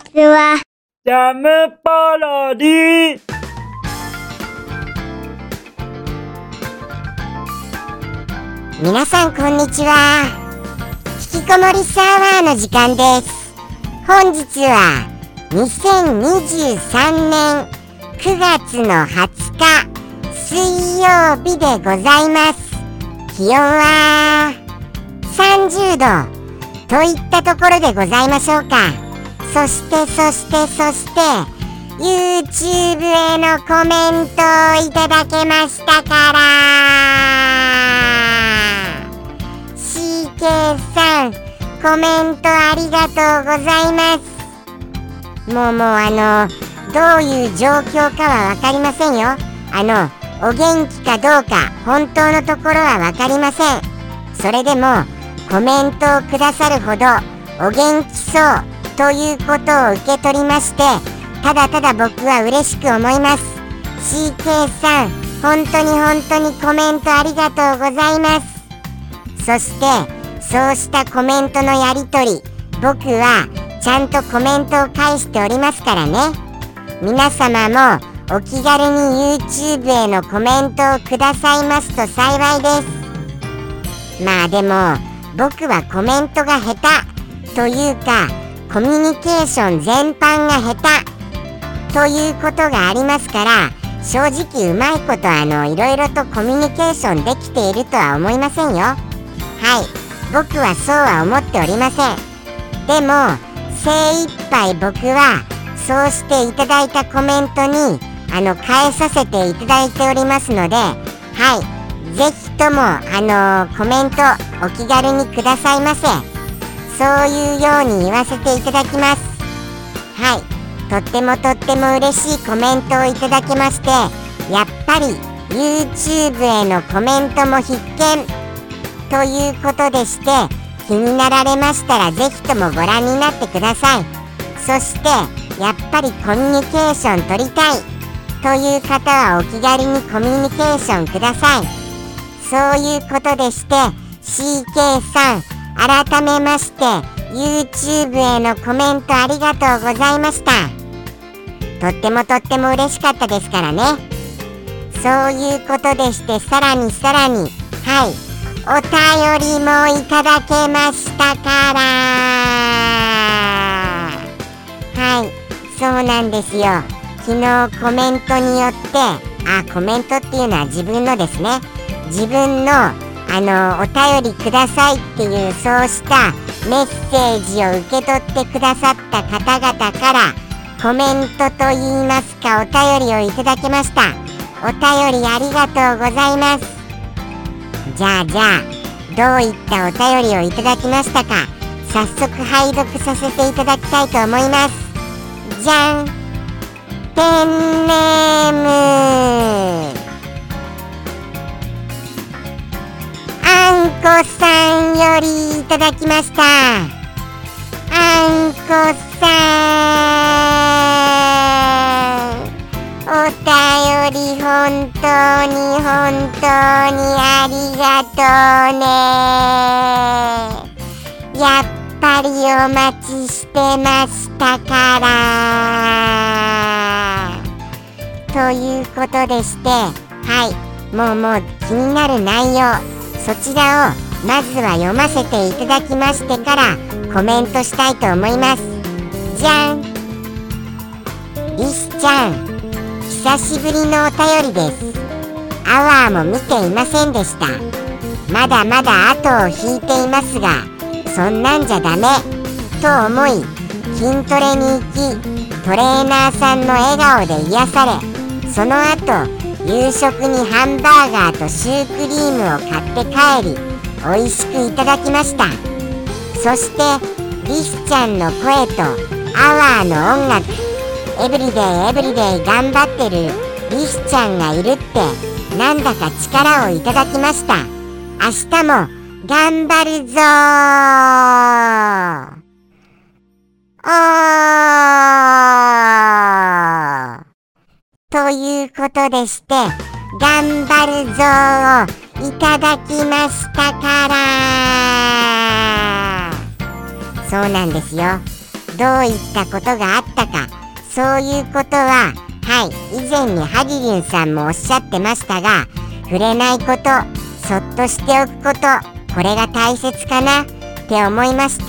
ちは。ジャムパロディ皆さんこんにちは。引きこもりサーバーの時間です。本日は2023年9月の20日水曜日でございます。気温は30度といったところでございましょうかそしてそしてそして YouTube へのコメントをいただけましたから。CK さんコメントありがとうございます。もうもうあのどういう状況かは分かりませんよ。あのお元気かどうか本当のところは分かりません。それでもコメントをくださるほどお元気そう。ということを受け取りましてただただ僕は嬉しく思います。CK さん本当に本当にコメントありがとうございます。そしてそうしたコメントのやり取り僕はちゃんとコメントを返しておりますからね。皆様もお気軽に YouTube へのコメントをくださいますと幸いです。まあでも僕はコメントが下手というかコミュニケーション全般が下手。ということがありますから正直うまいことあのいろいろとコミュニケーションできているとは思いませんよ。はい。僕はそうは思っておりません。でも精一杯僕はそうしていただいたコメントにあの返させていただいておりますのではい。ぜひともあのコメントお気軽にくださいませ。そういうように言わせていただきます。はい。とってもとっても嬉しいコメントをいただきましてやっぱり YouTube へのコメントも必見。ということでして気になられましたらぜひともご覧になってください。そしてやっぱりコミュニケーション取りたい。という方はお気軽にコミュニケーションください。そういうことでして CK さん改めまして YouTube へのコメントありがとうございました。とってもとっても嬉しかったですからね。そういうことでしてさらにさらにはいお便りもいただけましたから。はいそうなんですよ。昨日コメントによってあコメントっていうのは自分のですね。自分のあのお便りくださいっていうそうしたメッセージを受け取ってくださった方々からコメントといいますかお便りをいただきました。お便りありがとうございます。じゃあじゃあどういったお便りをいただきましたか？早速拝読させていただきたいと思います。じゃん。ペンネーム。あんこさんよりいただきました。あんこさん。お便り本当に本当にありがとうね。やっぱりお待ちしてましたから。ということでしてはい。もうもう気になる内容。そちらをまずは読ませていただきましてからコメントしたいと思います。じゃん。リスちゃん。久しぶりのお便りです。アワーも見ていませんでした。まだまだ後を引いていますがそんなんじゃダメ。と思い筋トレに行きトレーナーさんの笑顔で癒されその後夕食にハンバーガーとシュークリームを買って帰り美味しくいただきました。そしてリスちゃんの声とアワーの音楽エブリデイエブリデイ頑張ってるリスちゃんがいるってなんだか力をいただきました。明日も頑張るぞー。おーということでして頑張るぞーをいただきましたから。そうなんですよ。どういったことがあったか。そういうことははい以前にハリリンさんもおっしゃってましたが触れないことそっとしておくことこれが大切かな。って思いまして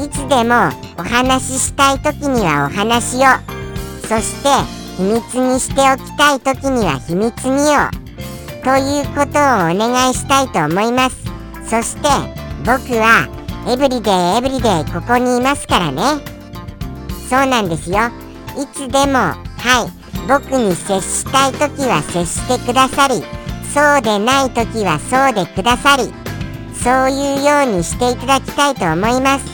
いつでもお話ししたい時にはお話を。そして秘密にしておきたい時には秘密にをということをお願いしたいと思います。そして僕はエブリデイエブリデイここにいますからね。そうなんですよ。いつでもはい僕に接したい時は接してくださりそうでない時はそうでくださりそういうようにしていただきたいと思います。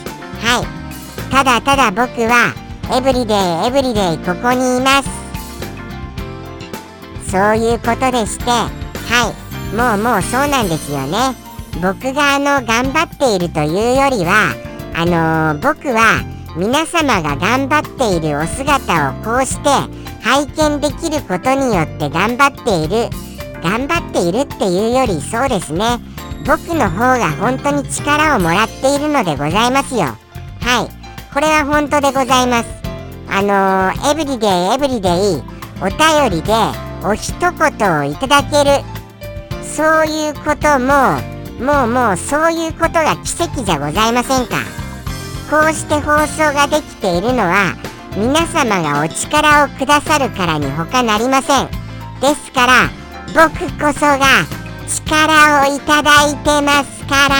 はい。ただただ僕はエブリデイエブリデイここにいます。そういうことでしてはいもうもうそうなんですよね。僕があの頑張っているというよりはあのー、僕は皆様が頑張っているお姿をこうして拝見できることによって頑張っている頑張っているっていうよりそうですね。僕の方が本当に力をもらっているのでございますよ。はいこれは本当でございます。あのー、エブリデイエブリデイお便りでお一言をいただける。そういうことももうもうそういうことが奇跡じゃございませんか。こうして放送ができているのは皆様がお力をくださるからに他なりません。ですから僕こそが力をいただいてますから。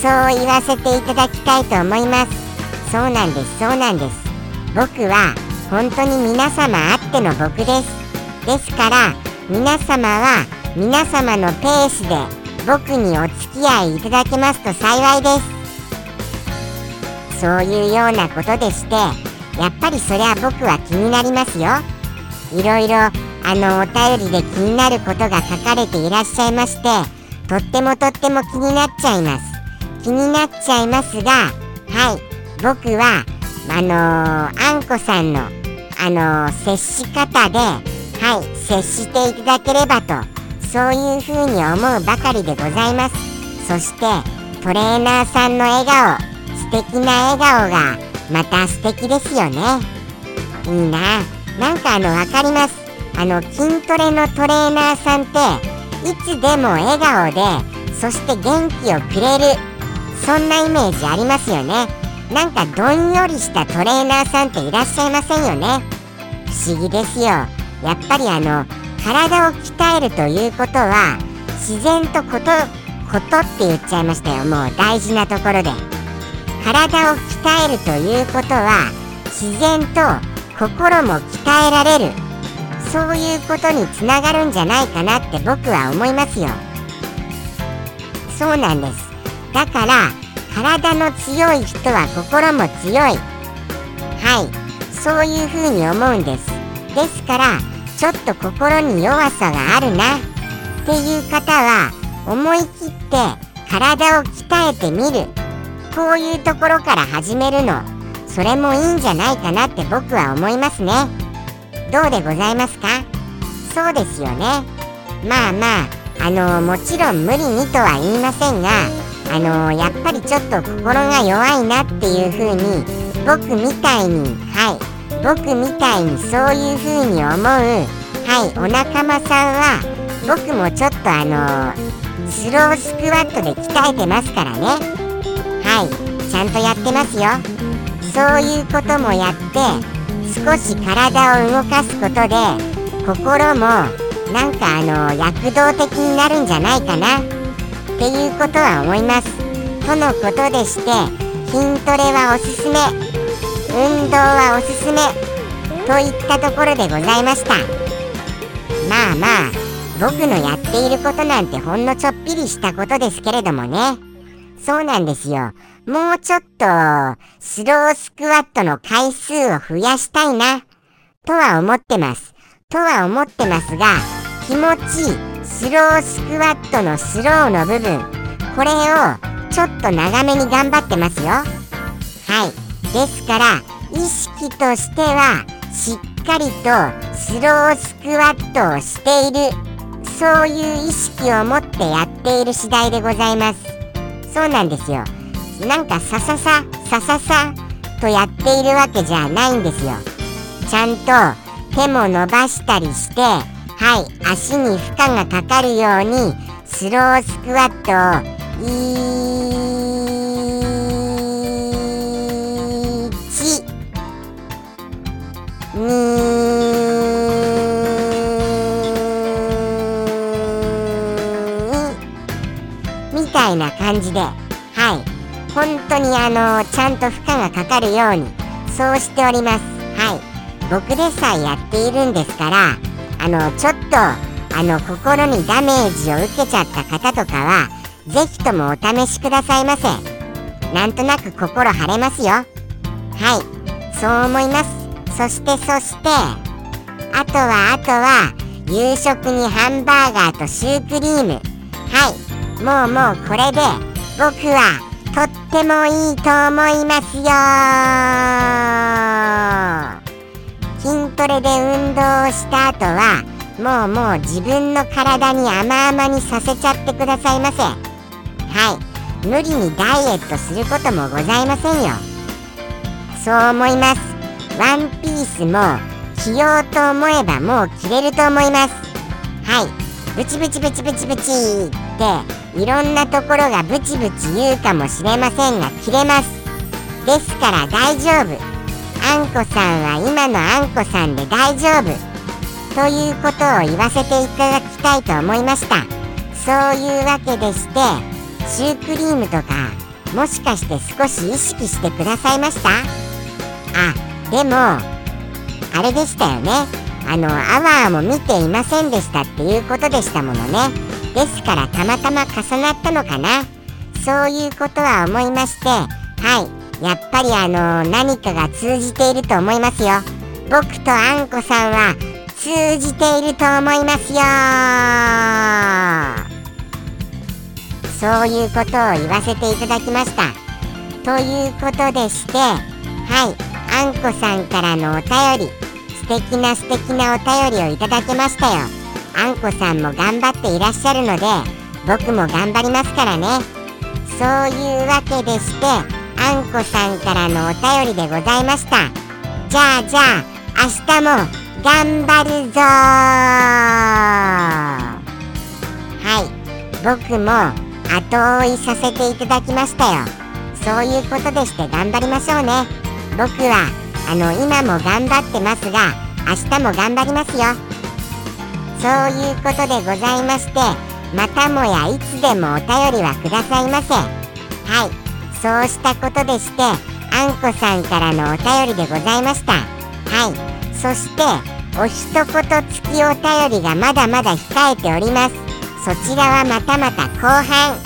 そう言わせていただきたいと思います。そうなんですそうなんです。僕は本当に皆様あっての僕です。ですから皆様は皆様のペースで僕にお付き合いいただけますと幸いです。そういうようなことでしてやっぱりそりゃ僕は気になりますよ。いろいろあのお便りで気になることが書かれていらっしゃいましてとってもとっても気になっちゃいます。気になっちゃいますがはい。僕はあのー、あんこさんのあの、接し方ではい接していただければとそういうふうに思うばかりでございます。そしてトレーナーさんの笑顔素敵な笑顔がまた素敵ですよね。いいな。なんかあの分かります。あの筋トレのトレーナーさんっていつでも笑顔でそして元気をくれるそんなイメージありますよね。なんかどんよりしたトレーナーさんっていらっしゃいませんよね。不思議ですよ。やっぱりあの体を鍛えるということは自然とことことって言っちゃいましたよ。もう大事なところで。体を鍛えるということは自然と心も鍛えられる。そういうことにつながるんじゃないかなって僕は思いますよ。そうなんです。だから体の強い人は心も強い。はい。そういうふうに思うんです。ですからちょっと心に弱さがあるな。っていう方は思い切って体を鍛えてみる。こういうところから始めるの。それもいいんじゃないかなって僕は思いますね。どうでございますか？そうですよね。まあまああのもちろん無理にとは言いませんがあのやっぱりちょっと心が弱いなっていう風に僕みたいにはい。僕みたいにそういう風に思うはいお仲間さんは僕もちょっとあのスロースクワットで鍛えてますからね。はいちゃんとやってますよ。そういうこともやって少し体を動かすことで心もなんかあの躍動的になるんじゃないかな。っていうことは思いますとのことでして筋トレはおすすめ運動はおすすめといったところでございましたまあまあ僕のやっていることなんてほんのちょっぴりしたことですけれどもねそうなんですよ。もうちょっと、スロースクワットの回数を増やしたいな、とは思ってます。とは思ってますが、気持ちいい、スロースクワットのスローの部分、これをちょっと長めに頑張ってますよ。はい。ですから、意識としては、しっかりとスロースクワットをしている、そういう意識を持ってやっている次第でございます。そうなんですよなんかささささささとやっているわけじゃないんですよちゃんと手も伸ばしたりしてはい足に負荷がかかるようにスロースクワットを1 2みたいな感じではい本当にあのちゃんと負荷がかかるようにそうしております。はい僕でさえやっているんですからあのちょっとあの心にダメージを受けちゃった方とかは是非ともお試しくださいませ。なんとなく心晴れますよ。はい。そう思います。そしてそしてあとはあとは夕食にハンバーガーとシュークリーム。はい。もうもうこれで僕はとってもいいと思いますよトレで運動をした後はもうもう自分の体に甘々にさせちゃってくださいませ。はい。無理にダイエットすることもございませんよ。そう思います。ワンピースも着ようと思えばもう着れると思います。はい。ブチブチブチブチブチっていろんなところがブチブチ言うかもしれませんが切れます。ですから大丈夫。あんこさんは今のあんこさんで大丈夫。ということを言わせていただきたいと思いました。そういうわけでしてシュークリームとかもしかして少し意識してくださいました？あでもあれでしたよね。あのアワーも見ていませんでしたっていうことでしたものね。ですからたまたま重なったのかな。そういうことは思いましてはい。やっぱりあの何かが通じていると思いますよ。僕とあんこさんは通じていると思いますよ。そういうことを言わせていただきました。ということでしてはいあんこさんからのお便り素敵な素敵なお便りをいただきましたよ。あんこさんも頑張っていらっしゃるので僕も頑張りますからね。そういうわけでしてあんこさんからのお便りでございました。じゃあじゃあ明日も頑張るぞはい。僕も後追いさせていただきましたよ。そういうことでして頑張りましょうね。僕はあの今も頑張ってますが明日も頑張りますよ。そういうことでございましてまたもやいつでもお便りはくださいませ。はい。そうしたことでしてあんこさんからのお便りでございました。はい。そしてお一言付きお便りがまだまだ控えております。そちらはまたまた後半。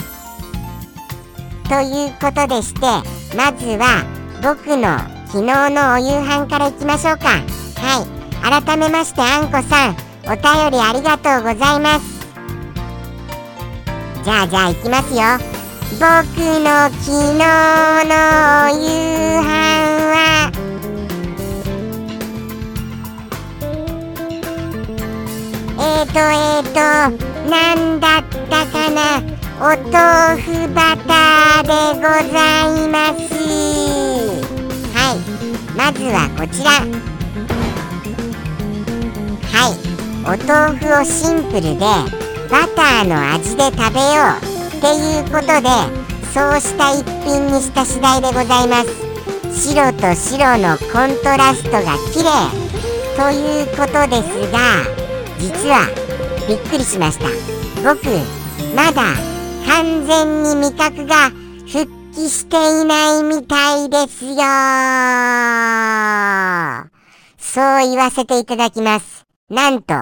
ということでしてまずは僕の昨日のお夕飯からいきましょうか。はい。改めましてあんこさんお便りありがとうございます。じゃあじゃあいきますよ。僕の昨日の夕飯は。えーとえーとなんだったかな。お豆腐バターでございます。はい。まずはこちら。はい。お豆腐をシンプルでバターの味で食べよう。ていうことでそうした一品にした次第でございます白と白のコントラストが綺麗ということですが実はびっくりしました僕まだ完全に味覚が復帰していないみたいですよそう言わせていただきますなんと、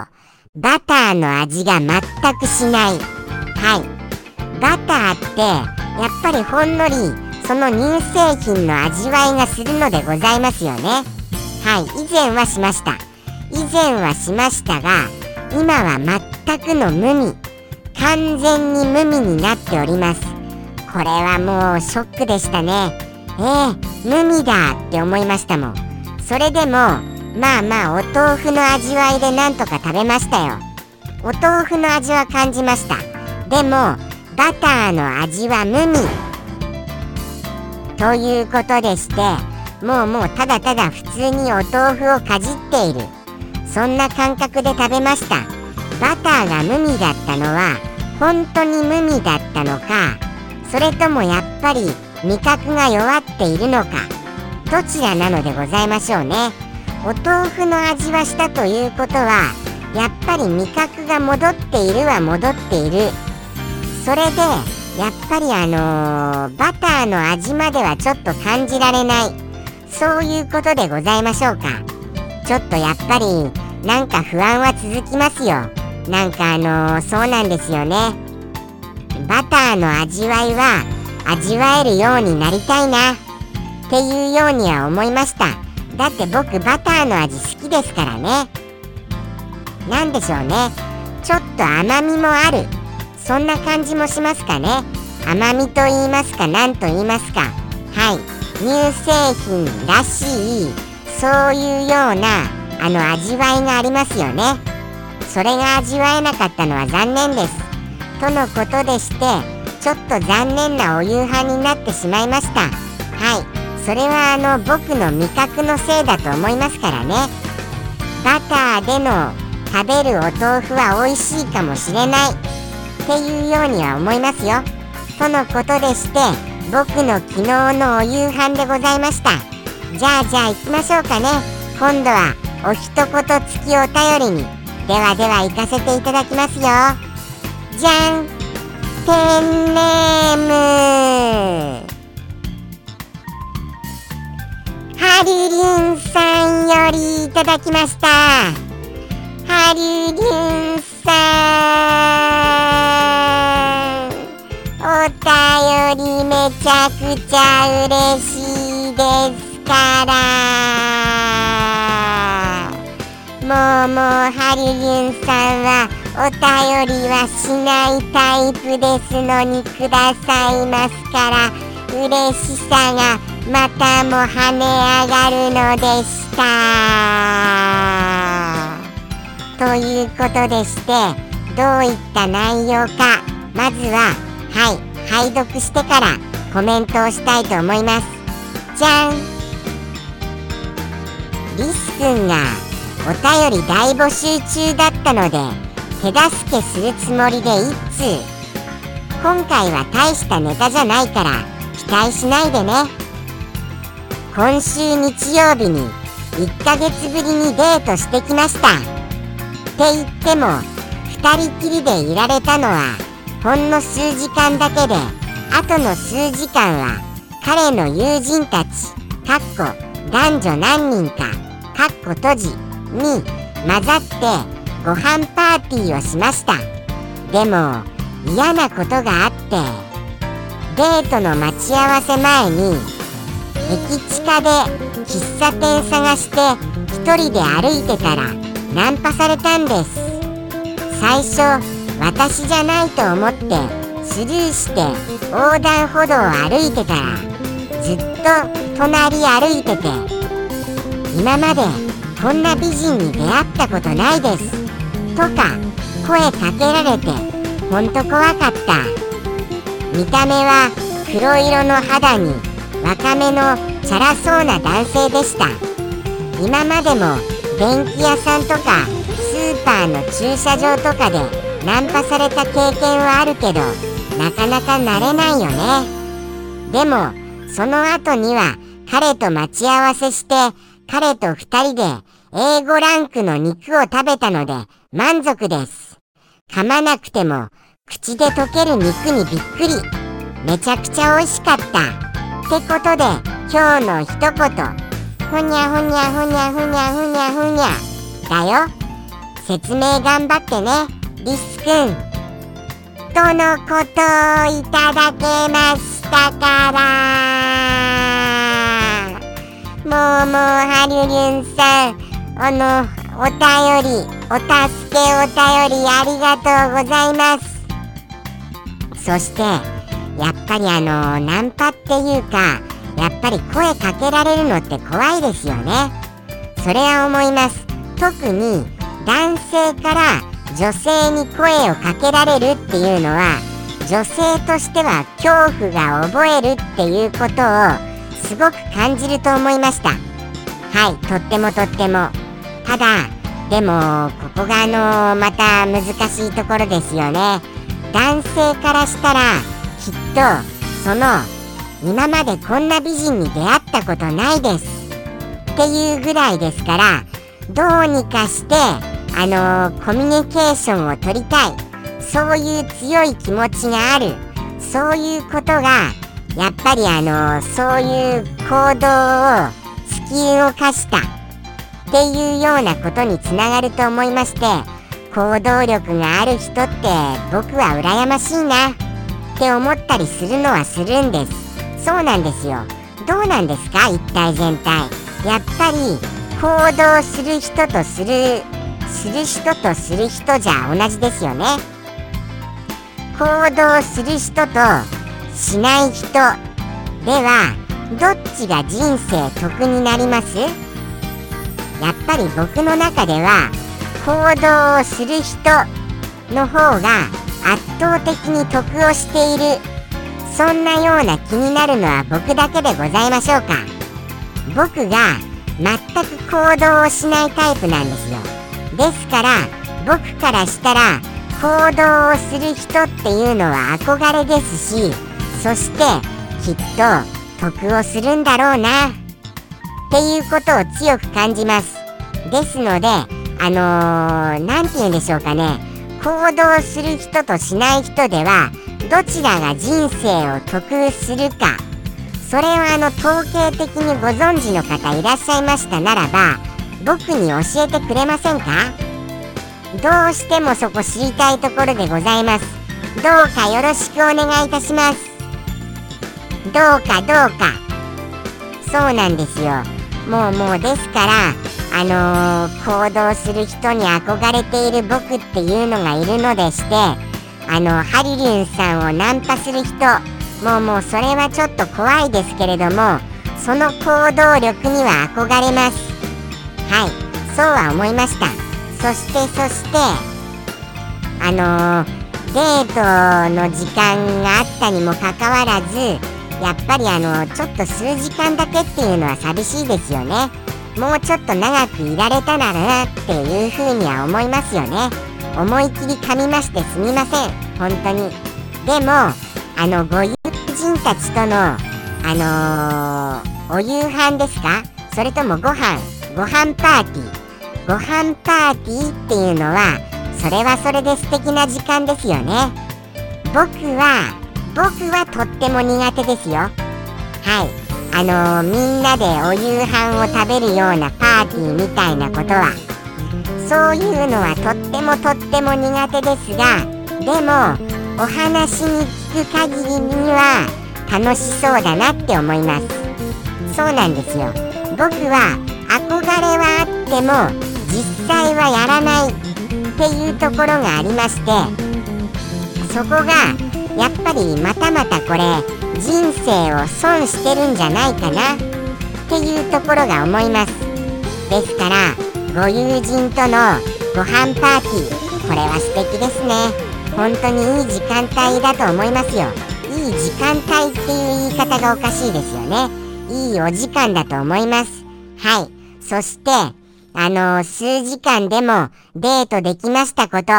バターの味が全くしない。はい。バターって、やっぱりほんのり、その乳製品の味わいがするのでございますよね。はい。以前はしました。以前はしましたが、今は全くの無味。完全に無味になっております。これはもうショックでしたね。えー、無味だって思いましたもん。それでも、まあまあお豆腐の味わいでなんとか食べましたよお豆腐の味は感じましたでもバターの味は無味。ということでしてもうもうただただ普通にお豆腐をかじっている。そんな感覚で食べました。バターが無味だったのは本当に無味だったのかそれともやっぱり味覚が弱っているのかどちらなのでございましょうね。お豆腐の味はしたということはやっぱり味覚が戻っているは戻っている。それでやっぱりあのー、バターの味まではちょっと感じられない。そういうことでございましょうか。ちょっとやっぱりなんか不安は続きますよ。なんかあのー、そうなんですよね。バターの味わいは味わえるようになりたいな。っていうようには思いました。だって僕バターの味好きですからね。何でしょうね。ちょっと甘みもある。そんな感じもしますかね。甘みと言いますか何と言いますか。はい。乳製品らしいそういうようなあの味わいがありますよね。それが味わえなかったのは残念です。とのことでしてちょっと残念なお夕飯になってしまいました。はい。それはあの僕の味覚のせいだと思いますからね。バターでの食べるお豆腐は美味しいかもしれない。っていうようには思いますよ。とのことでして僕の昨日のお夕飯でございました。じゃあじゃあ行きましょうかね。今度はお一言付きお便りにではでは行かせていただきますよ。じゃんペンネーム。ハリリンさんよりいただきました。ハリリンさん。お便りめちゃくちゃ嬉しいですから。もうもうハリリンさんはお便りはしないタイプですのにくださいますから。嬉しさがまたも跳ね上がるのでした。ということでしてどういった内容かまずははい拝読してからコメントをしたいと思います。じゃん。リスくんがお便り大募集中だったので手助けするつもりで一通今回は大したネタじゃないから期待しないでね。今週日曜日に1ヶ月ぶりにデートしてきました。って言っても2人きりでいられたのはほんの数時間だけであとの数時間は彼の友人たちかっこ男女何人かかっこ閉じに混ざってご飯パーティーをしました。でも嫌なことがあってデートの待ち合わせ前に駅地下で喫茶店探して一人で歩いてたらナンパされたんです。最初私じゃないと思ってスルーして横断歩道を歩いてたらずっと隣歩いてて今までこんな美人に出会ったことないですとか声かけられてほんと怖かった。見た目は黒色の肌に若めのチャラそうな男性でした。今までも電気屋さんとかスーパーの駐車場とかでナンパされた経験はあるけどなかなか慣れないよねでもその後には彼と待ち合わせして彼と2人で A5 ランクの肉を食べたので満足です。噛まなくても口で溶ける肉にびっくり。めちゃくちゃ美味しかった。ってことで今日の一言。ふにゃふにゃふにゃふにゃふにゃふにゃ。だよ。説明頑張ってね、リスくん。とのことをいただけましたから。もうもうはりゅりゅんさん、あの、お便りお助けお便りありがとうございますそしてやっぱりあのナンパっていうかやっぱり声かけられるのって怖いですよね。それは思います。特に男性から女性に声をかけられるっていうのは女性としては恐怖が覚えるっていうことをすごく感じると思いました。はいとってもとっても。ただでもここがあのまた難しいところですよね。男性からしたらきっとその今までこんな美人に出会ったことないです。っていうぐらいですからどうにかしてあのコミュニケーションを取りたい。そういう強い気持ちがある。そういうことがやっぱりあのそういう行動を突き動かした。っていうようなことにつながると思いまして行動力がある人って僕は羨ましいな。って思ったりするのはするんです。そうなんですよ。どうなんですか？一体全体。やっぱり行動する人とするする人とする人じゃ同じですよね。行動する人としない人。ではどっちが人生得になります？やっぱり僕の中では行動をする人の方が圧倒的に得をしている。そんなような気になるのは僕だけでございましょうか。僕が全く行動をしないタイプなんですよ。ですから僕からしたら行動をする人っていうのは憧れですしそしてきっと得をするんだろうな。っていうことを強く感じます。ですのであの何、ー、て言うんでしょうかね。行動する人としない人ではどちらが人生を得するか。それをあの統計的にご存知の方いらっしゃいましたならば僕に教えてくれませんか？どうしてもそこ知りたいところでございます。どうかよろしくお願いいたします。どうかどうか。そうなんですよ。もうもうですからあのー、行動する人に憧れている僕っていうのがいるのでしてあのハリリンさんをナンパする人もうもうそれはちょっと怖いですけれどもその行動力には憧れます。はい。そうは思いました。そしてそしてあの、デートの時間があったにもかかわらずやっぱりあのちょっと数時間だけっていうのは寂しいですよね。もうちょっと長くいられたならなっていうふうには思いますよね。思い切り噛みましてすみません。本当に。でもあのご友人たちとのあのー、お夕飯ですか？それともご飯？ご飯パーティー。ご飯パーティーっていうのはそれはそれで素敵な時間ですよね。僕は僕はとっても苦手ですよ。はい。あのー、みんなでお夕飯を食べるようなパーティーみたいなことは。そういうのはとってもとっても苦手ですがでもお話に聞く限りには楽しそうだなって思います。そうなんですよ。僕は憧れはあっても実際はやらないっていうところがありましてそこがやっぱりまたまたこれ人生を損してるんじゃないかなっていうところが思います。ですからご友人とのご飯パーティーこれは素敵ですね。本当にいい時間帯だと思いますよ。いい時間帯っていう言い方がおかしいですよね。いいお時間だと思います。はい。そしてあのー、数時間でもデートできましたこと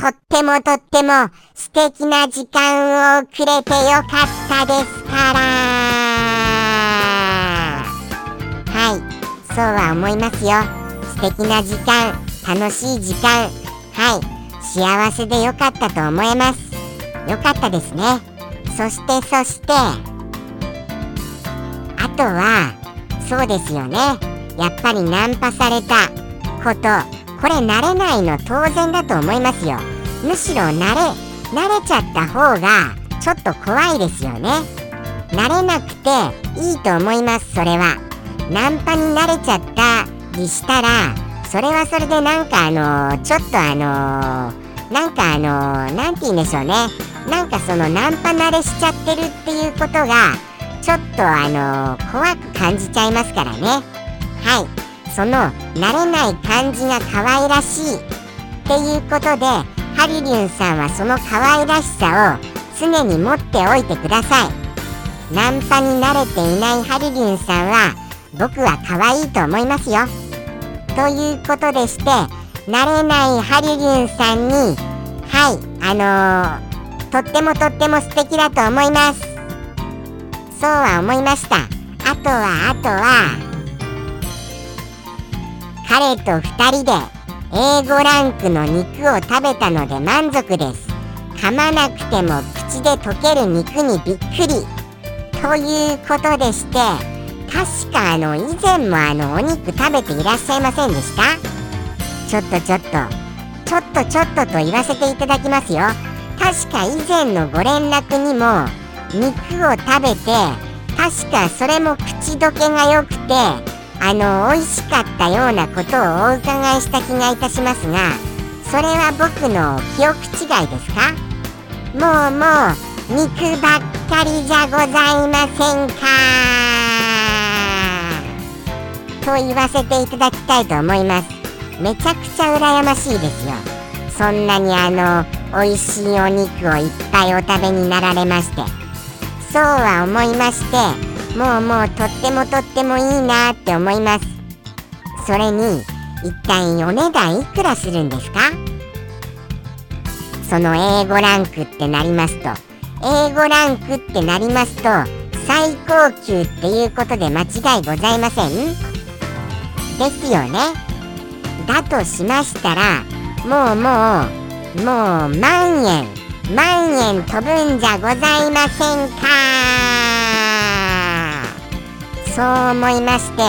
とってもとっても素敵な時間をくれてよかったですから。はい。そうは思いますよ。敵な時間楽しい時間。はい。幸せでよかったと思います。よかったですね。そしてそして。あとはそうですよね。やっぱりナンパされたこと。これ慣れないの当然だと思いますよ。むしろ慣れ慣れちゃった方がちょっと怖いですよね。慣れなくていいと思いますそれは。ナンパに慣れちゃったりしたらそれはそれでなんかあのー、ちょっとあのー、なんかあのー、なんて言うんでしょうね。なんかそのナンパ慣れしちゃってるっていうことがちょっとあの怖く感じちゃいますからね。はい。その慣れない感じが可愛らしいっていうことでハリリュンさんはその可愛らしさを常に持っておいてください。ナンパに慣れていないハリリュンさんは僕は可愛いと思いますよ。ということでして慣れないハリリュンさんにはいあのー、とってもとっても素敵だと思います。そうは思いました。あとはあとは彼と2人で A5 ランクの肉を食べたので満足です。噛まなくても口で溶ける肉にびっくり。ということでして確かあの以前もあのお肉食べていらっしゃいませんでした？ちょっとちょっとちょっとちょっとと言わせていただきますよ。確か以前のご連絡にも肉を食べて確かそれも口どけが良くてあの美味しかったようなことをお伺いした気がいたしますがそれは僕の記憶違いですか？もうもう肉ばっかりじゃございませんか？と言わせていただきたいと思います。めちゃくちゃ羨ましいですよ。そんなにあの美味しいお肉をいっぱいお食べになられまして。そうは思いましてもうもうとってもとってもいいなって思います。それに一体お値段いくらするんですか？その A5 ランクってなりますと。A5 ランクってなりますと最高級っていうことで間違いございません？ですよね。だとしましたらもうもうもう万円万円飛ぶんじゃございませんか？そう思いまして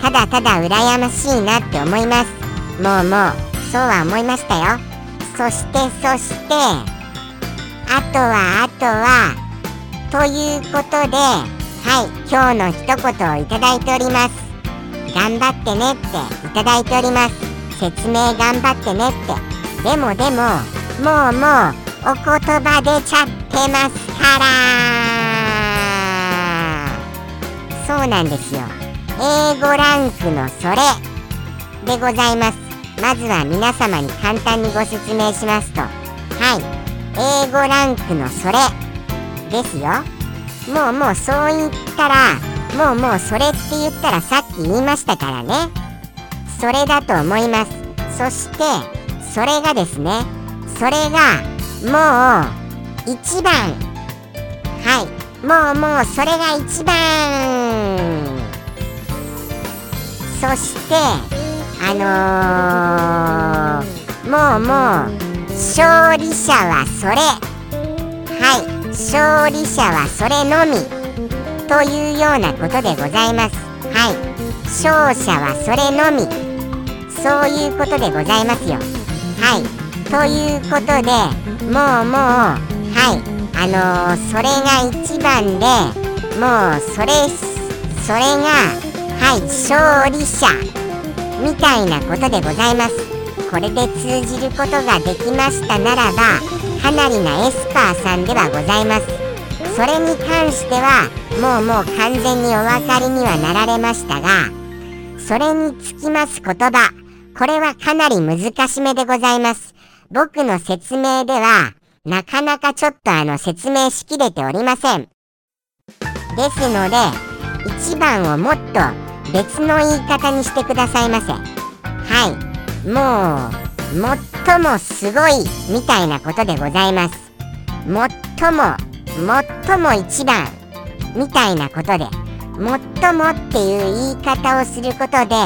ただただ羨ましいなって思います。もうもうそうは思いましたよ。そしてそしてあとはあとはということではい今日の一言をいただいております。頑張ってねっていただいております。説明頑張ってねって。でもでももうもうお言葉出ちゃってますから。そうなんですよ。英語ランクのそれでございます。まずは皆様に簡単にご説明しますと。はい。英語ランクのそれですよ。もうもうそう言ったらもうもうそれって言ったらさっき言いましたからね。それだと思います。そしてそれがですねそれがもう一番。はい。もうもうそれが一番。そしてあのー、もうもう勝利者はそれ。はい。勝利者はそれのみ。というようなことでございます。はい。勝者はそれのみ。そういうことでございますよ。はい。ということでもうもうはい。あのー、それが一番でもうそれそれがはい勝利者。みたいなことでございます。これで通じることができましたならばかなりなエスパーさんではございます。それに関してはもうもう完全にお分かりにはなられましたがそれにつきます言葉これはかなり難しめでございます。僕の説明ではなかなかちょっとあの説明しきれておりません。ですので1番をもっと別の言い方にしてくださいませ。はい。もう最もすごいみたいなことでございます。最も最も一番みたいなことで最もっていう言い方をすることで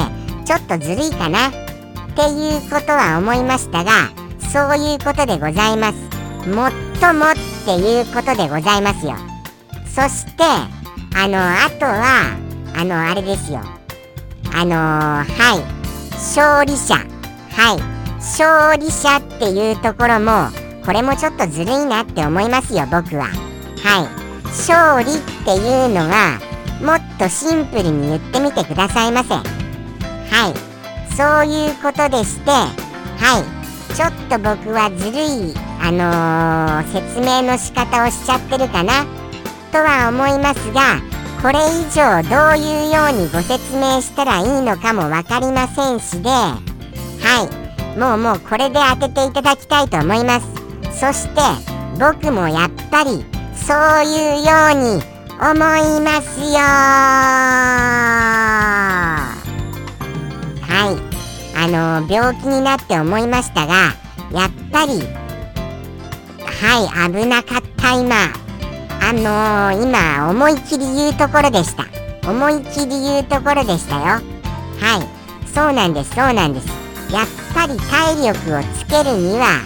ちょっとずるいかな。っていうことは思いましたがそういうことでございます。最もっていうことでございますよ。そしてあのあとはあのあれですよ。あの、はい。勝利者。はい。勝利者っていうところもこれもちょっとずるいなって思いますよ僕は。はい。勝利っていうのがもっとシンプルに言ってみてくださいませ。はい。そういうことでしてはい。ちょっと僕はずるいあのー、説明の仕方をしちゃってるかなとは思いますがこれ以上どういうようにご説明したらいいのかも分かりませんしではい。もうもうこれで当てていただきたいと思います。そして僕もやっぱりそういうように思いますよ。はい。あの病気になって思いましたがやっぱりはい危なかった今。あのー、今思い切り言うところでした。思い切り言うところでしたよ。はい。そうなんですそうなんです。やっぱり体力をつけるには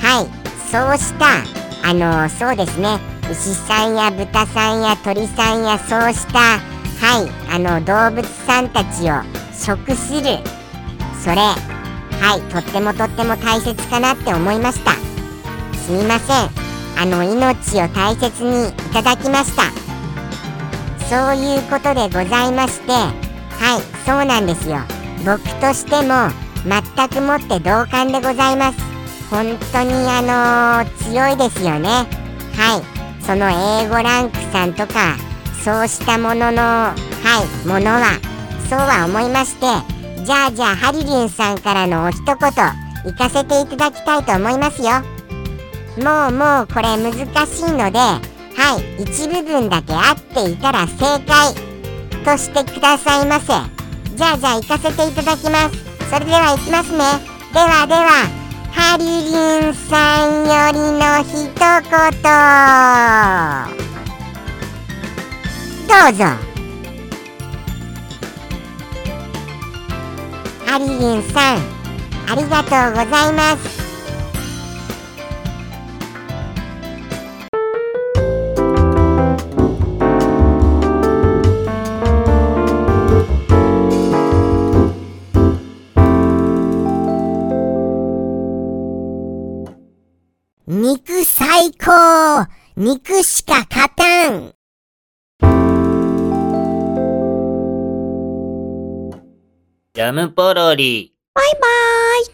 はい。そうしたあのー、そうですね。牛さんや豚さんや鳥さんやそうしたはいあの動物さんたちを食する。それはいとってもとっても大切かなって思いました。すみません。あの命を大切にいただきました。そういうことでございましてはいそうなんですよ。僕としても全くもって同感でございます。本当にあのー、強いですよね。はい。その A5 ランクさんとかそうしたもののはいものはそうは思いましてじゃあじゃあハリリンさんからのお一言行かせていただきたいと思いますよ。もうもうこれ難しいのではい一部分だけ合っていたら正解としてくださいませ。じゃあじゃあ行かせていただきます。それでは行きますね。ではでは。ハリリンさんよりの一言。どうぞ。ハリリンさんありがとうございます。最高肉しか勝たんジャムポロリ。バイバーイ